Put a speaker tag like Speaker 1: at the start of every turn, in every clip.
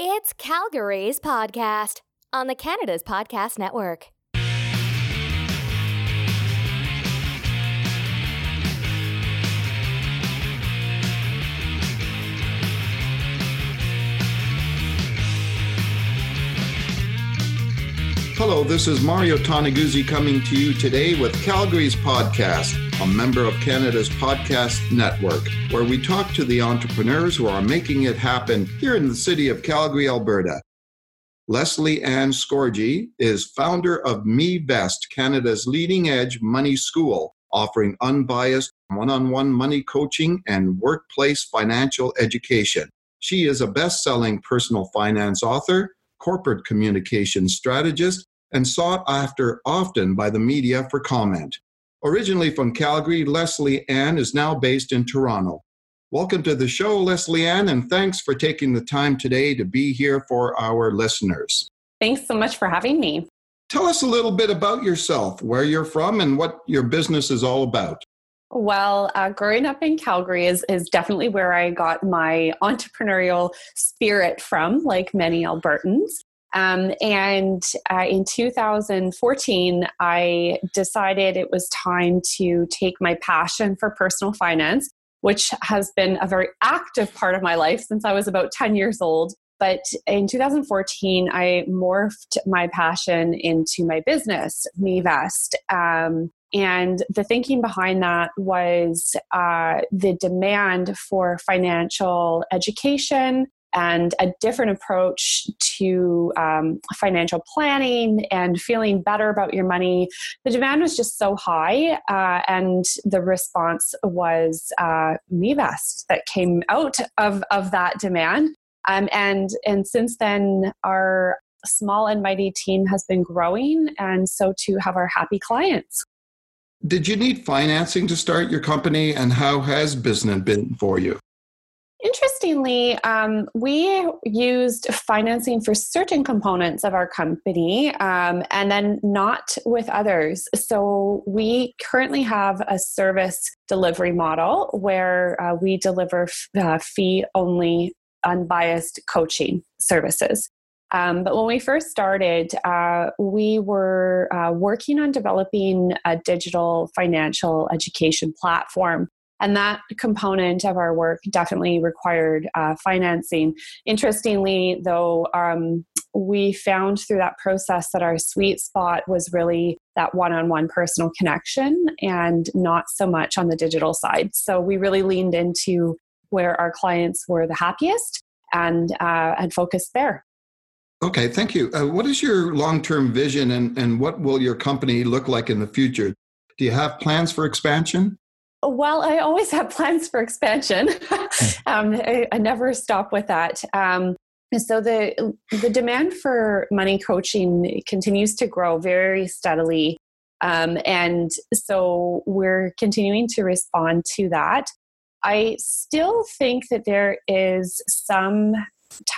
Speaker 1: It's Calgary's podcast on the Canada's Podcast Network.
Speaker 2: Hello, this is Mario Toneguzzi coming to you today with Calgary's podcast, a member of Canada's Podcast Network, where we talk to the entrepreneurs who are making it happen here in the city of Calgary, Alberta. Leslie Ann Scorgie is founder of MeVest, Canada's leading edge money school, offering unbiased one on one money coaching and workplace financial education. She is a best selling personal finance author, corporate communication strategist, and sought after often by the media for comment. Originally from Calgary, Leslie Ann is now based in Toronto. Welcome to the show, Leslie Ann, and thanks for taking the time today to be here for our listeners.
Speaker 3: Thanks so much for having me.
Speaker 2: Tell us a little bit about yourself, where you're from, and what your business is all about.
Speaker 3: Well, uh, growing up in Calgary is, is definitely where I got my entrepreneurial spirit from, like many Albertans. Um, and uh, in 2014, I decided it was time to take my passion for personal finance, which has been a very active part of my life since I was about 10 years old. But in 2014, I morphed my passion into my business, MeVest. Um, and the thinking behind that was uh, the demand for financial education and a different approach to um, financial planning and feeling better about your money. The demand was just so high, uh, and the response was uh, MeVest that came out of, of that demand. Um, and and since then, our small and mighty team has been growing, and so too have our happy clients.
Speaker 2: Did you need financing to start your company, and how has business been for you?
Speaker 3: Interestingly, um, we used financing for certain components of our company um, and then not with others. So we currently have a service delivery model where uh, we deliver uh, fee only, unbiased coaching services. Um, but when we first started, uh, we were uh, working on developing a digital financial education platform. And that component of our work definitely required uh, financing. Interestingly, though, um, we found through that process that our sweet spot was really that one on one personal connection and not so much on the digital side. So we really leaned into where our clients were the happiest and, uh, and focused there.
Speaker 2: Okay, thank you. Uh, what is your long term vision and, and what will your company look like in the future? Do you have plans for expansion?
Speaker 3: Well, I always have plans for expansion. um, I, I, never stop with that. Um, so the the demand for money coaching continues to grow very steadily, um, and so we're continuing to respond to that. I still think that there is some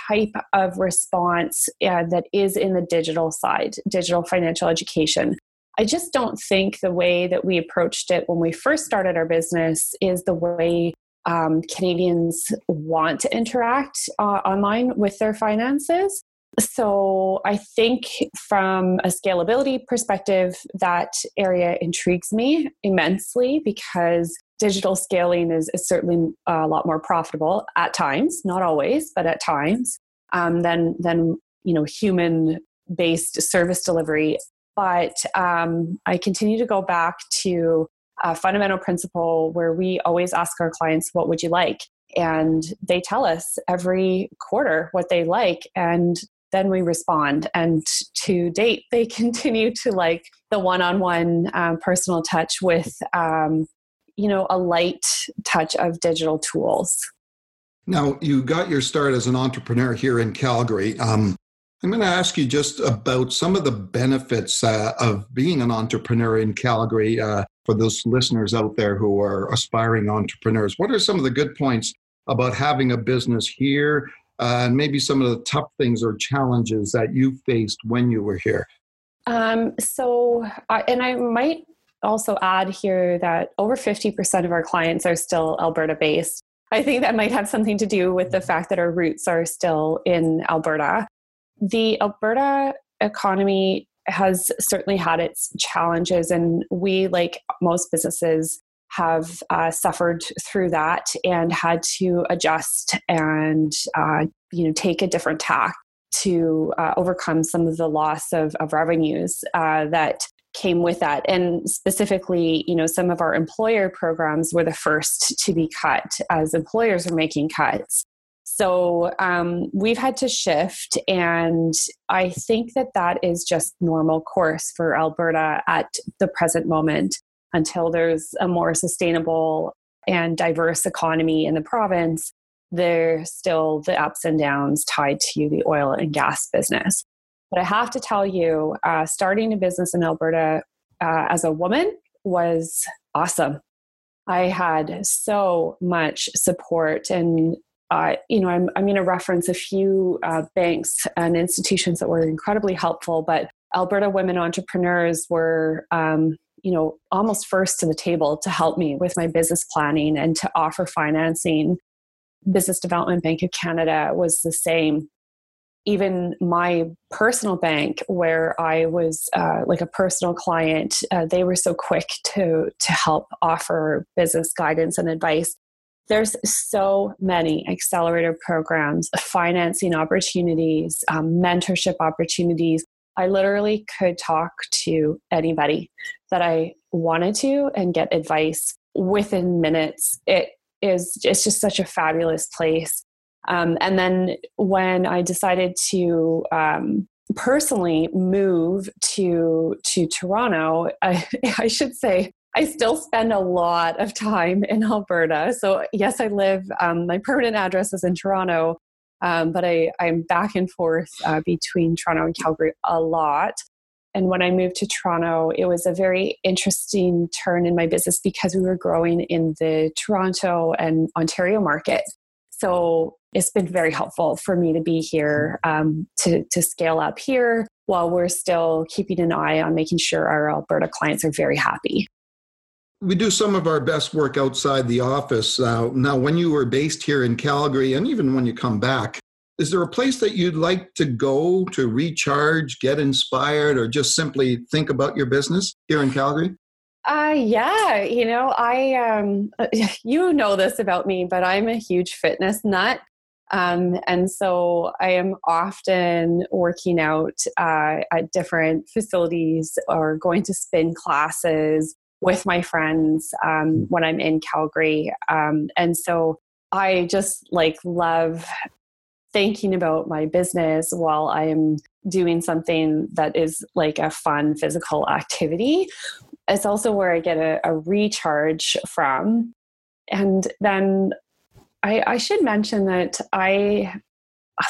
Speaker 3: type of response uh, that is in the digital side, digital financial education. I just don't think the way that we approached it when we first started our business is the way um, Canadians want to interact uh, online with their finances. So I think from a scalability perspective, that area intrigues me immensely because digital scaling is, is certainly a lot more profitable at times, not always, but at times, um, than than you know human based service delivery. But um, I continue to go back to a fundamental principle where we always ask our clients, "What would you like?" and they tell us every quarter what they like and then we respond. And to date they continue to like the one-on-one um, personal touch with um, you know a light touch of digital tools.
Speaker 2: Now you got your start as an entrepreneur here in calgary. Um, i'm going to ask you just about some of the benefits uh, of being an entrepreneur in calgary uh, for those listeners out there who are aspiring entrepreneurs what are some of the good points about having a business here uh, and maybe some of the tough things or challenges that you faced when you were here
Speaker 3: um, so, and I might also add here that over 50% of our clients are still Alberta based. I think that might have something to do with the fact that our roots are still in Alberta. The Alberta economy has certainly had its challenges, and we, like most businesses, have uh, suffered through that and had to adjust and uh, you know take a different tack to uh, overcome some of the loss of, of revenues uh, that came with that. And specifically you know some of our employer programs were the first to be cut as employers are making cuts so um, we've had to shift and i think that that is just normal course for alberta at the present moment until there's a more sustainable and diverse economy in the province there's still the ups and downs tied to the oil and gas business but I have to tell you, uh, starting a business in Alberta uh, as a woman was awesome. I had so much support and you know, I'm, I'm going to reference a few uh, banks and institutions that were incredibly helpful, but Alberta women entrepreneurs were, um, you know, almost first to the table to help me with my business planning and to offer financing. Business Development Bank of Canada was the same even my personal bank where i was uh, like a personal client uh, they were so quick to to help offer business guidance and advice there's so many accelerator programs financing opportunities um, mentorship opportunities. I literally could talk to anybody that i wanted to and get advice within minutes. It is it's just such a fabulous place. Um, and then when I decided to um, personally move to to Toronto, I, I should say I still spend a lot of time in Alberta. So yes, I live. Um, my permanent address is in Toronto, um, but I, I'm back and forth uh, between Toronto and Calgary a lot. And when I moved to Toronto, it was a very interesting turn in my business because we were growing in the Toronto and Ontario market. So it's been very helpful for me to be here um, to, to scale up here while we're still keeping an eye on making sure our Alberta clients are very happy.
Speaker 2: We do some of our best work outside the office. Uh, now, when you were based here in Calgary, and even when you come back, is there a place that you'd like to go to recharge, get inspired, or just simply think about your business here in Calgary?
Speaker 3: Uh, yeah, you know, I, um, you know this about me, but I'm a huge fitness nut. Um, and so I am often working out uh, at different facilities or going to spin classes with my friends um, when I'm in Calgary. Um, and so I just like love thinking about my business while I'm doing something that is like a fun physical activity. It's also where I get a, a recharge from. And then I, I should mention that I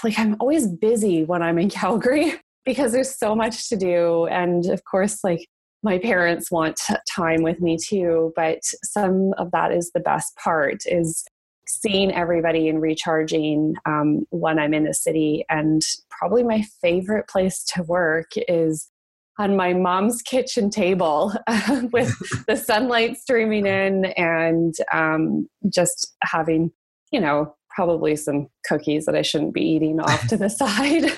Speaker 3: like I'm always busy when I'm in Calgary because there's so much to do. And of course, like my parents want time with me too, but some of that is the best part is seeing everybody and recharging um, when I'm in the city. And probably my favorite place to work is on my mom's kitchen table with the sunlight streaming in and um, just having you know, probably some cookies that I shouldn't be eating off to the side.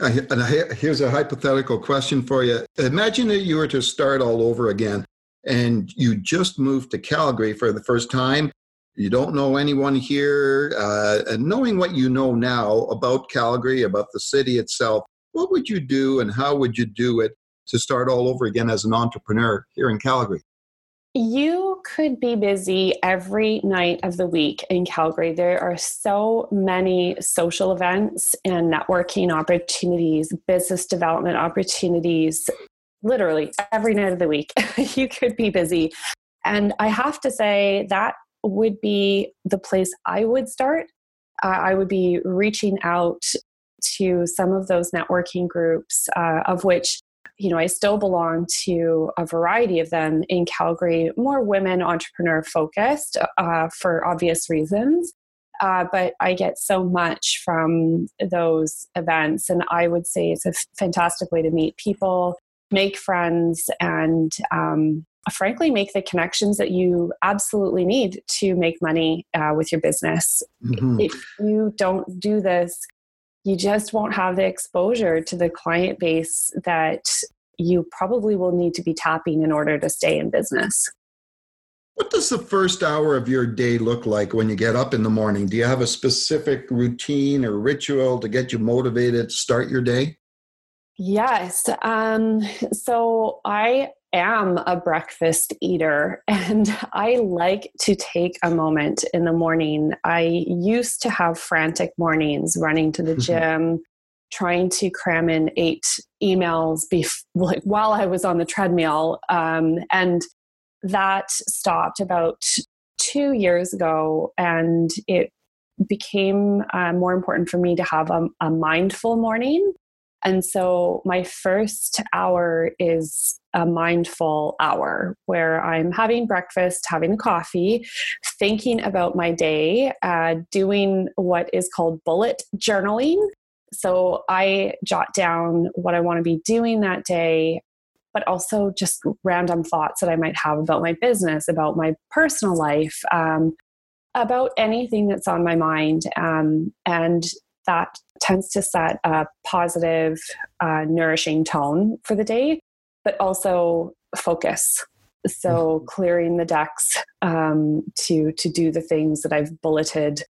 Speaker 2: And here's a hypothetical question for you. Imagine that you were to start all over again and you just moved to Calgary for the first time. You don't know anyone here. Uh, and knowing what you know now about Calgary, about the city itself, what would you do and how would you do it to start all over again as an entrepreneur here in Calgary?
Speaker 3: You could be busy every night of the week in Calgary. There are so many social events and networking opportunities, business development opportunities, literally every night of the week. you could be busy. And I have to say, that would be the place I would start. Uh, I would be reaching out to some of those networking groups, uh, of which you know, I still belong to a variety of them in Calgary, more women entrepreneur focused uh, for obvious reasons. Uh, but I get so much from those events, and I would say it's a fantastic way to meet people, make friends, and um, frankly make the connections that you absolutely need to make money uh, with your business. Mm-hmm. If you don't do this, you just won't have the exposure to the client base that you probably will need to be tapping in order to stay in business.
Speaker 2: What does the first hour of your day look like when you get up in the morning? Do you have a specific routine or ritual to get you motivated to start your day?
Speaker 3: Yes. Um, so I am a breakfast eater and I like to take a moment in the morning. I used to have frantic mornings running to the mm-hmm. gym, trying to cram in eight emails bef- like while I was on the treadmill. Um, and that stopped about two years ago and it became uh, more important for me to have a, a mindful morning and so my first hour is a mindful hour where I'm having breakfast, having coffee, thinking about my day, uh, doing what is called bullet journaling. So I jot down what I want to be doing that day, but also just random thoughts that I might have about my business, about my personal life, um, about anything that's on my mind. Um, and that tends to set a positive, uh, nourishing tone for the day, but also focus. So mm-hmm. clearing the decks um, to to do the things that I've bulleted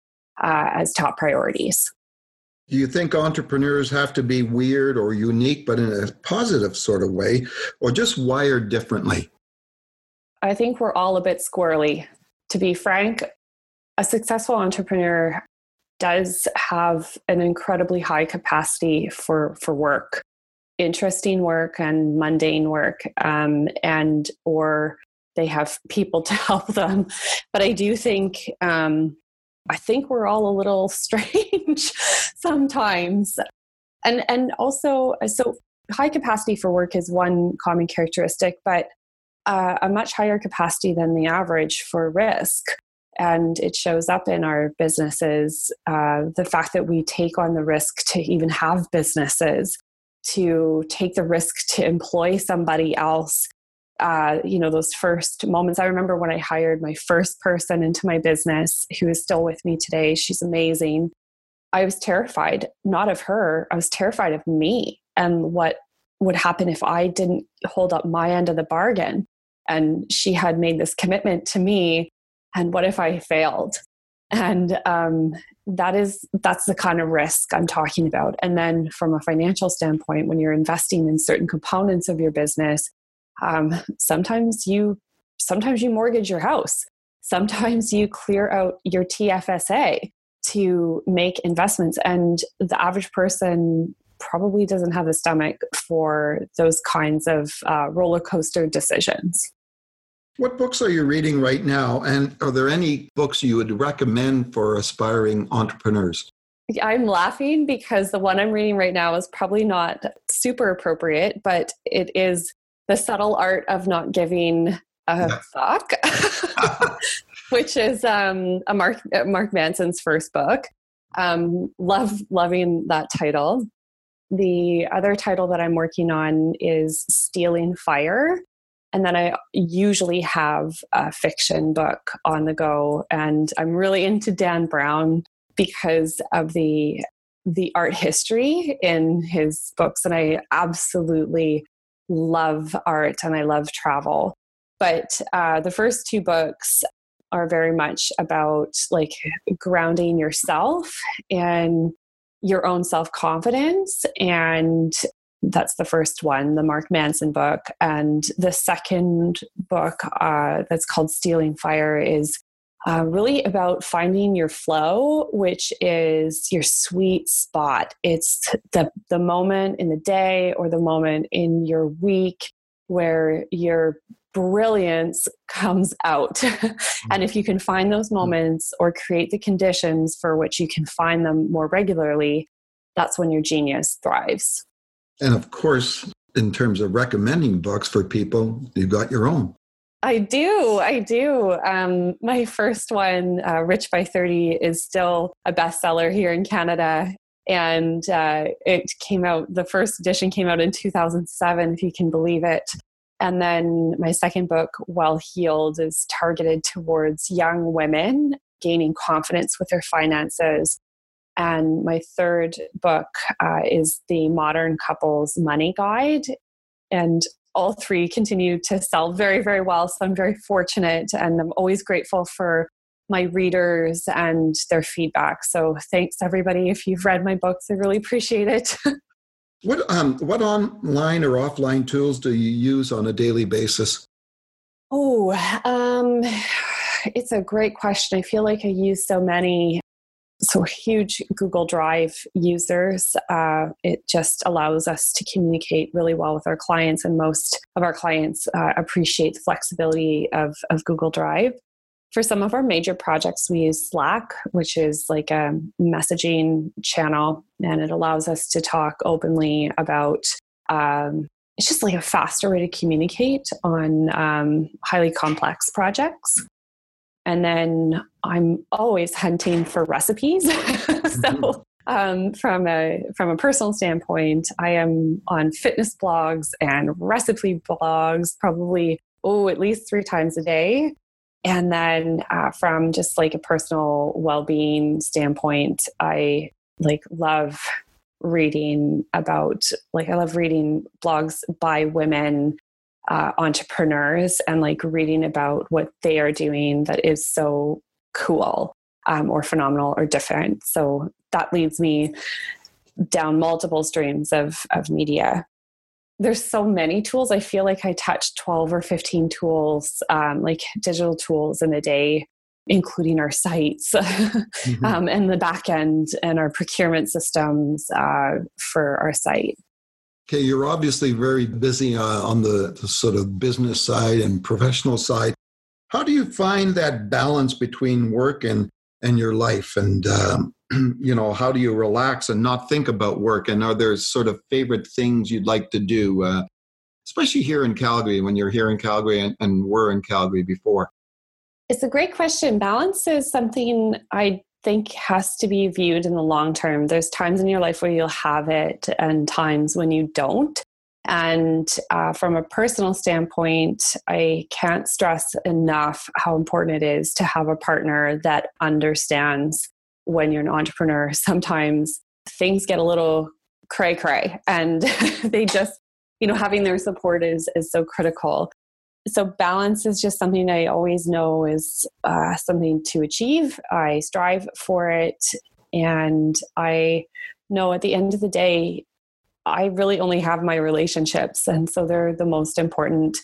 Speaker 3: uh, as top priorities.
Speaker 2: Do you think entrepreneurs have to be weird or unique, but in a positive sort of way, or just wired differently?
Speaker 3: I think we're all a bit squirrely. To be frank, a successful entrepreneur does have an incredibly high capacity for for work interesting work and mundane work um, and or they have people to help them. But i do think um, i think we're all a little strange sometimes. And and also so high capacity for work is one common characteristic but uh, a much higher capacity than the average for risk. And it shows up in our businesses uh, the fact that we take on the risk to even have businesses to take the risk to employ somebody else. Uh, you know those first moments i remember when i hired my first person into my business who is still with me today. She's amazing. I was terrified not of her i was terrified of me and what would happen if i didn't hold up my end of the bargain. And she had made this commitment to me and what if i failed and um, that is that's the kind of risk i'm talking about. And then from a financial standpoint when you're investing in certain components of your business um, sometimes you sometimes you mortgage your house. Sometimes you clear out your tfsa to make investments. And the average person probably doesn't have the stomach for those kinds of uh, roller coaster decisions
Speaker 2: what books are you reading right now? And are there any books you would recommend for aspiring entrepreneurs?
Speaker 3: I'm laughing because the one I'm reading right now is probably not super appropriate, but it is The Subtle Art of Not Giving a yeah. Fuck, which is um, a Mark, Mark Manson's first book. Um, love loving that title. The other title that I'm working on is Stealing Fire, and then I usually have a fiction book on the go. And I'm really into Dan Brown because of the the art history in his books. And I absolutely love art and I love travel. But uh, the first two books are very much about like grounding yourself and your own self confidence and that's the first one, the Mark Manson book. And the second book, uh, that's called Stealing Fire, is uh, really about finding your flow, which is your sweet spot. It's the, the moment in the day or the moment in your week where your brilliance comes out. and if you can find those moments or create the conditions for which you can find them more regularly, that's when your genius thrives.
Speaker 2: And of course, in terms of recommending books for people, you've got your own.
Speaker 3: I do. I do. Um, my first one, uh, Rich by 30, is still a bestseller here in Canada. And uh, it came out, the first edition came out in 2007, if you can believe it. And then my second book, Well Heeled, is targeted towards young women gaining confidence with their finances. And my third book uh, is the Modern Couples Money Guide. And all three continue to sell very, very well. So I'm very fortunate and I'm always grateful for my readers and their feedback. So thanks everybody if you've read my books. I really appreciate it.
Speaker 2: what um what online or offline tools do you use on a daily basis?
Speaker 3: Oh, um it's a great question. I feel like I use so many so huge Google Drive users. Uh, it just allows us to communicate really well with our clients, and most of our clients uh, appreciate the flexibility of, of Google Drive. For some of our major projects, we use Slack, which is like a messaging channel, and it allows us to talk openly about. Um, it's just like a faster way to communicate on um, highly complex projects and then I'm always hunting for recipes. so um, from a from a personal standpoint, I am on fitness blogs and recipe blogs probably oh at least three times a day. And then uh, from just like a personal well being standpoint, I like love reading about like I love reading blogs by women uh, entrepreneurs and like reading about what they are doing that is so cool um, or phenomenal or different. So that leads me down multiple streams of, of media. There's so many tools. I feel like I touch 12 or 15 tools, um, like digital tools in a day, including our sites mm-hmm. um, and the back end and our procurement systems uh, for our site.
Speaker 2: Okay, you're obviously very busy uh, on the, the, sort of business side and professional side. How do you find that balance between work and and your life? And um, you know, how do you relax and not think about work? And are there sort of favorite things you'd like to do, uh, especially here in Calgary when you're here in Calgary and, and were in Calgary before?
Speaker 3: It's a great question. Balance is something I think has to be viewed in the long term. There's times in your life where you'll have it and times when you don't. And uh, from a personal standpoint, I can't stress enough how important it is to have a partner that understands when you're an entrepreneur. Sometimes things get a little cray cray, and they just, you know, having their support is is so critical so balance is just something I always know is uh, something to achieve. I strive for it, and I know at the end of the day, I really only have my relationships, and so they're the most important.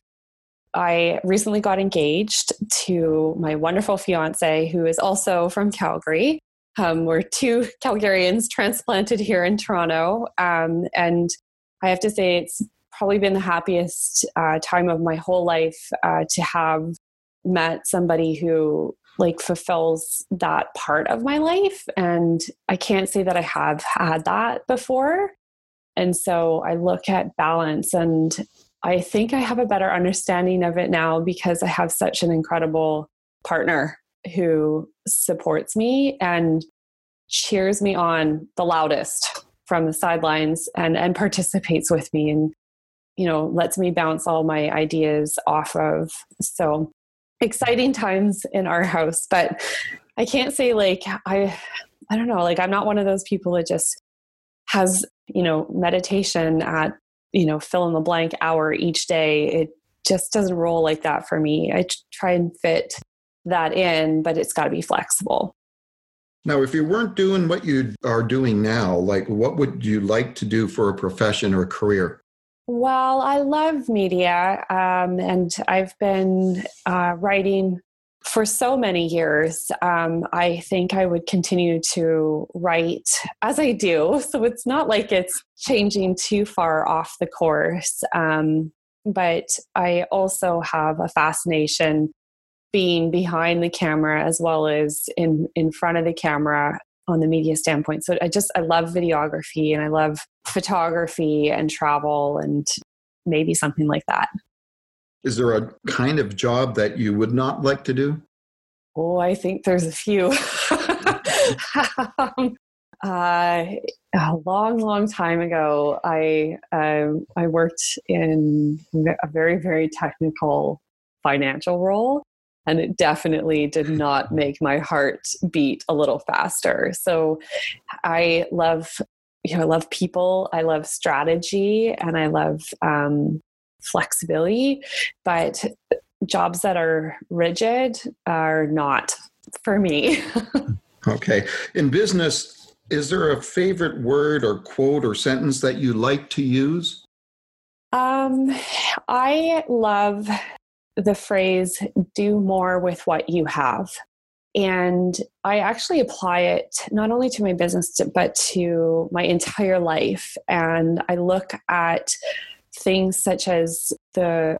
Speaker 3: I recently got engaged to my wonderful fiance, who is also from Calgary. Um, we're two Calgarians transplanted here in Toronto, um, and I have to say it's probably been the happiest uh, time of my whole life uh, to have met somebody who like fulfills that part of my life. And i can't say that i have had that before. And so i look at balance and i think i have a better understanding of it now because i have such an incredible partner who supports me and cheers me on the loudest from the sidelines and and participates with me and you know lets me bounce all my ideas off of. So exciting times in our house but i can't say like i i don't know like i'm not one of those people that just has you know meditation at you know fill in the blank hour each day. It just doesn't roll like that for me. I try and fit that in but it's got to be flexible.
Speaker 2: Now if you weren't doing what you are doing now like what would you like to do for a profession or a career
Speaker 3: well, I love media, um, and I've been uh, writing for so many years. Um, I think I would continue to write as I do. So it's not like it's changing too far off the course. Um, but I also have a fascination being behind the camera as well as in in front of the camera on the media standpoint. So I just I love videography and I love photography and travel and maybe something like that.
Speaker 2: Is there a kind of job that you would not like to do?
Speaker 3: Oh, I think there's a few. um, Uh, a long, long time ago, I um, I worked in a very, very technical financial role, and it definitely did not make my heart beat a little faster. So, I love you know I love people, I love strategy, and I love um, flexibility, but jobs that are rigid are not for me.
Speaker 2: okay. In business, is there a favorite word or quote or sentence that you like to use?
Speaker 3: Um, I love the phrase do more with what you have. And I actually apply it not only to my business, but to my entire life. And I look at things such as the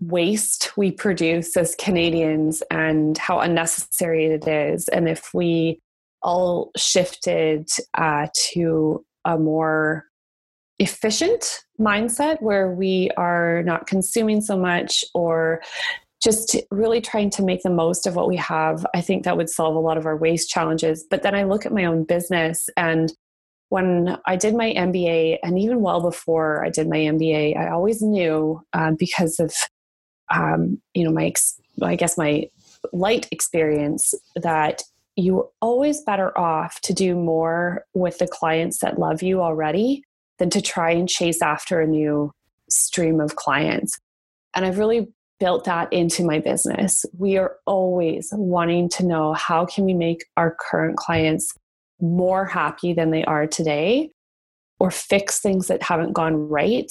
Speaker 3: waste we produce as Canadians and how unnecessary it is. And if we all shifted uh, to a more efficient mindset where we are not consuming so much or just really trying to make the most of what we have, I think that would solve a lot of our waste challenges. But then I look at my own business and when I did my MBA, and even well before I did my MBA, I always knew uh, because of um, you know my I guess my light experience that you're always better off to do more with the clients that love you already than to try and chase after a new stream of clients. And I've really built that into my business. We are always wanting to know how can we make our current clients more happy than they are today or fix things that haven't gone right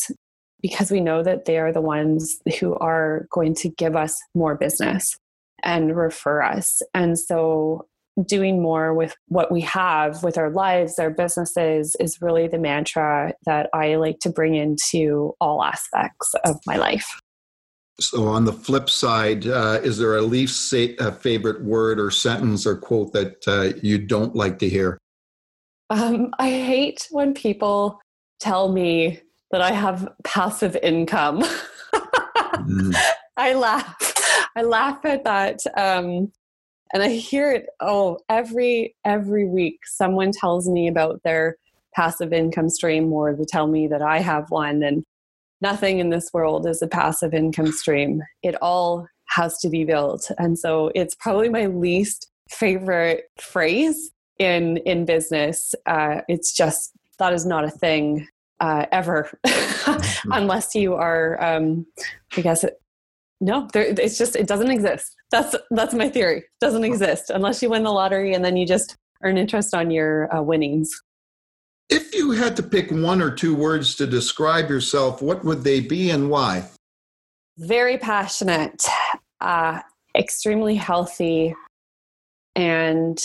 Speaker 3: because we know that they are the ones who are going to give us more business and refer us. And so doing more with what we have with our lives, our businesses is really the mantra that I like to bring into all aspects of my life.
Speaker 2: So, on the flip side, uh, is there a least favorite word or sentence or quote that uh, you don't like to hear?
Speaker 3: Um, I hate when people tell me that I have passive income. mm. I laugh. I laugh at that. Um, and I hear it oh every every week someone tells me about their passive income stream or they tell me that I have one and nothing in this world is a passive income stream. It all has to be built. And so it's probably my least favorite phrase in in business. Uh, it's just that is not a thing uh, ever, mm-hmm. unless you are, um, I guess, no, there, it's just it doesn't exist. That's that's my theory. It doesn't exist unless you win the lottery and then you just earn interest on your uh, winnings.
Speaker 2: If you had to pick one or two words to describe yourself, what would they be and why?
Speaker 3: Very passionate, uh, extremely healthy, and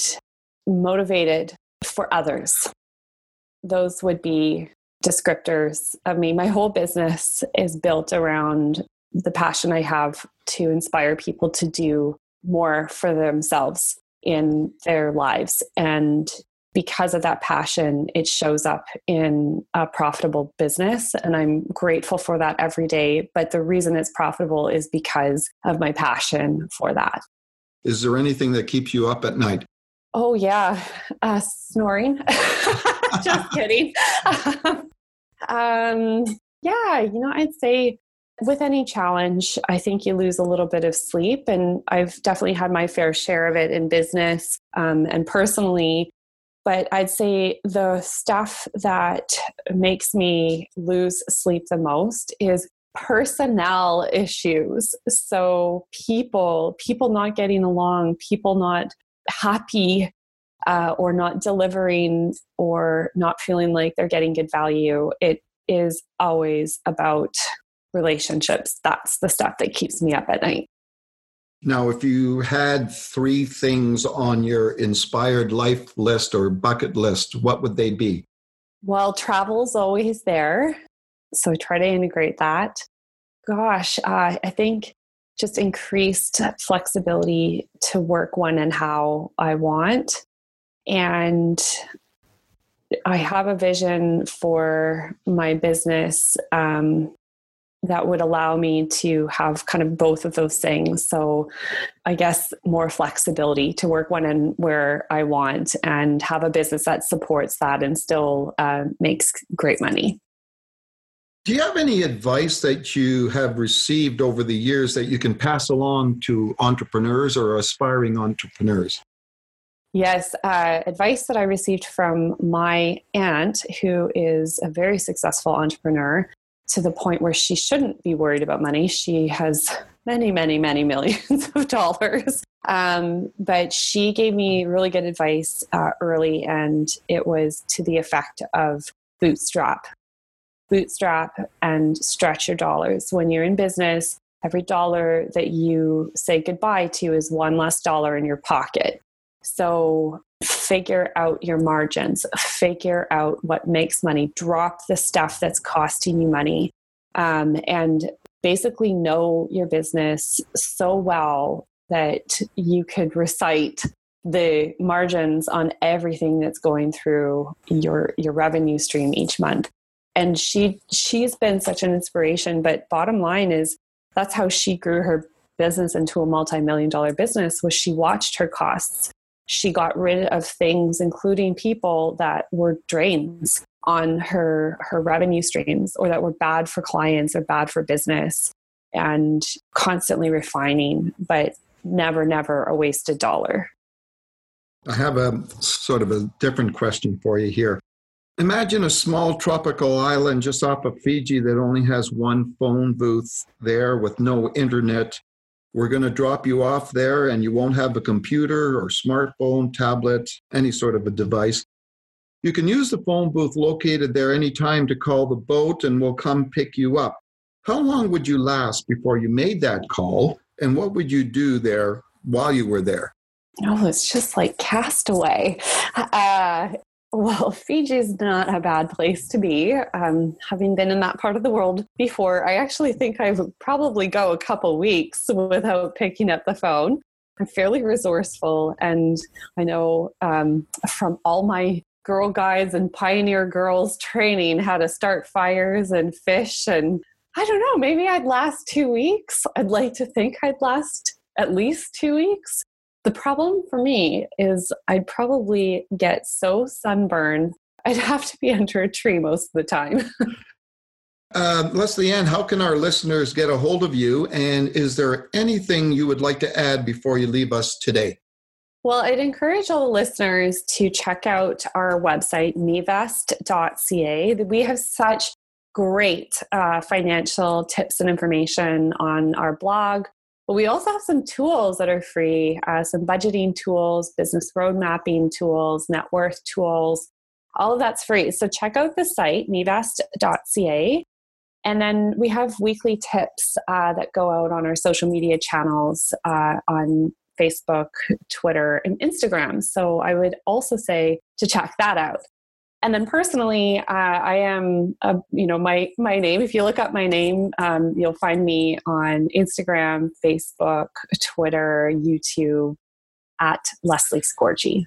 Speaker 3: motivated for others. Those would be descriptors of me. My whole business is built around the passion I have to inspire people to do more for themselves in their lives. And because of that passion, it shows up in a profitable business. And I'm grateful for that every day. But the reason it's profitable is because of my passion for that.
Speaker 2: Is there anything that keeps you up at night?
Speaker 3: Oh, yeah. Uh, snoring. Just kidding. um, yeah, you know, I'd say with any challenge, I think you lose a little bit of sleep. And I've definitely had my fair share of it in business um, and personally. But I'd say the stuff that makes me lose sleep the most is personnel issues. So people, people not getting along, people not happy uh, or not delivering or not feeling like they're getting good value. It is always about relationships. That's the stuff that keeps me up at night.
Speaker 2: Now, if you had three things on your inspired life list or bucket list, what would they be?
Speaker 3: Well, travel's always there. So I try to integrate that. Gosh, uh, I think just increased flexibility to work when and how I want. And I have a vision for my business um, that would allow me to have kind of both of those things. So I guess more flexibility to work when and where I want and have a business that supports that and still uh, makes great money.
Speaker 2: Do you have any advice that you have received over the years that you can pass along to entrepreneurs or aspiring entrepreneurs?
Speaker 3: Yes, uh, advice that I received from my aunt, who is a very successful entrepreneur to the point where she shouldn't be worried about money. She has many, many, many millions of dollars. Um, but she gave me really good advice uh, early, and it was to the effect of bootstrap bootstrap and stretch your dollars. When you're in business, every dollar that you say goodbye to is one less dollar in your pocket. So figure out your margins, figure out what makes money, drop the stuff that's costing you money, um, and basically know your business so well that you could recite the margins on everything that's going through your your revenue stream each month. And she she's been such an inspiration but bottom line is that's how she grew her business into a multi-million dollar business was she watched her costs she got rid of things including people that were drains on her her revenue streams or that were bad for clients or bad for business and constantly refining but never never a wasted dollar
Speaker 2: i have a sort of a different question for you here Imagine a small tropical island just off of Fiji that only has one phone booth there with no internet. We're going to drop you off there and you won't have a computer or smartphone, tablet, any sort of a device. You can use the phone booth located there anytime to call the boat and we'll come pick you up. How long would you last before you made that call? And what would you do there while you were there?
Speaker 3: Oh, it's just like castaway. Uh, well, Fiji is not a bad place to be. Um, having been in that part of the world before, I actually think I would probably go a couple weeks without picking up the phone. I'm fairly resourceful, and I know um, from all my Girl Guides and Pioneer Girls training how to start fires and fish. And I don't know, maybe I'd last two weeks. I'd like to think I'd last at least two weeks. The problem for me is I'd probably get so sunburned, I'd have to be under a tree most of the time.
Speaker 2: uh, Leslie Ann, how can our listeners get a hold of you? And is there anything you would like to add before you leave us today?
Speaker 3: Well, I'd encourage all the listeners to check out our website, mevest.ca. We have such great uh, financial tips and information on our blog, but we also have some tools that are free uh, some budgeting tools, business road mapping tools, net worth tools. All of that's free. So check out the site, mevest.ca. And then we have weekly tips uh, that go out on our social media channels uh, on Facebook, Twitter, and Instagram. So I would also say to check that out and then personally, uh, I am, a, you know, my my name. If you look up my name, um, you'll find me on Instagram, Facebook, Twitter, YouTube at Leslie Scorgie.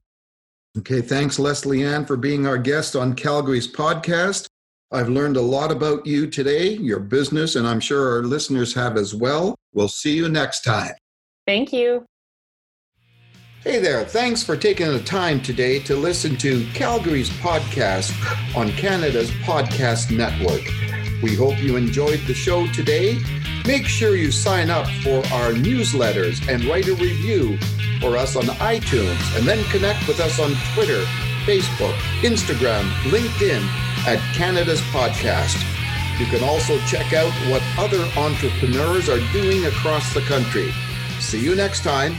Speaker 2: Okay, thanks, Leslie Ann, for being our guest on Calgary's podcast. I've learned a lot about you today, your business, and I'm sure our listeners have as well. We'll see you next time.
Speaker 3: Thank you.
Speaker 2: Hey there, thanks for taking the time today to listen to Calgary's podcast on Canada's Podcast Network. We hope you enjoyed the show today. Make sure you sign up for our newsletters and write a review for us on iTunes, and then connect with us on Twitter, Facebook, Instagram, LinkedIn at Canada's Podcast. You can also check out what other entrepreneurs are doing across the country. See you next time.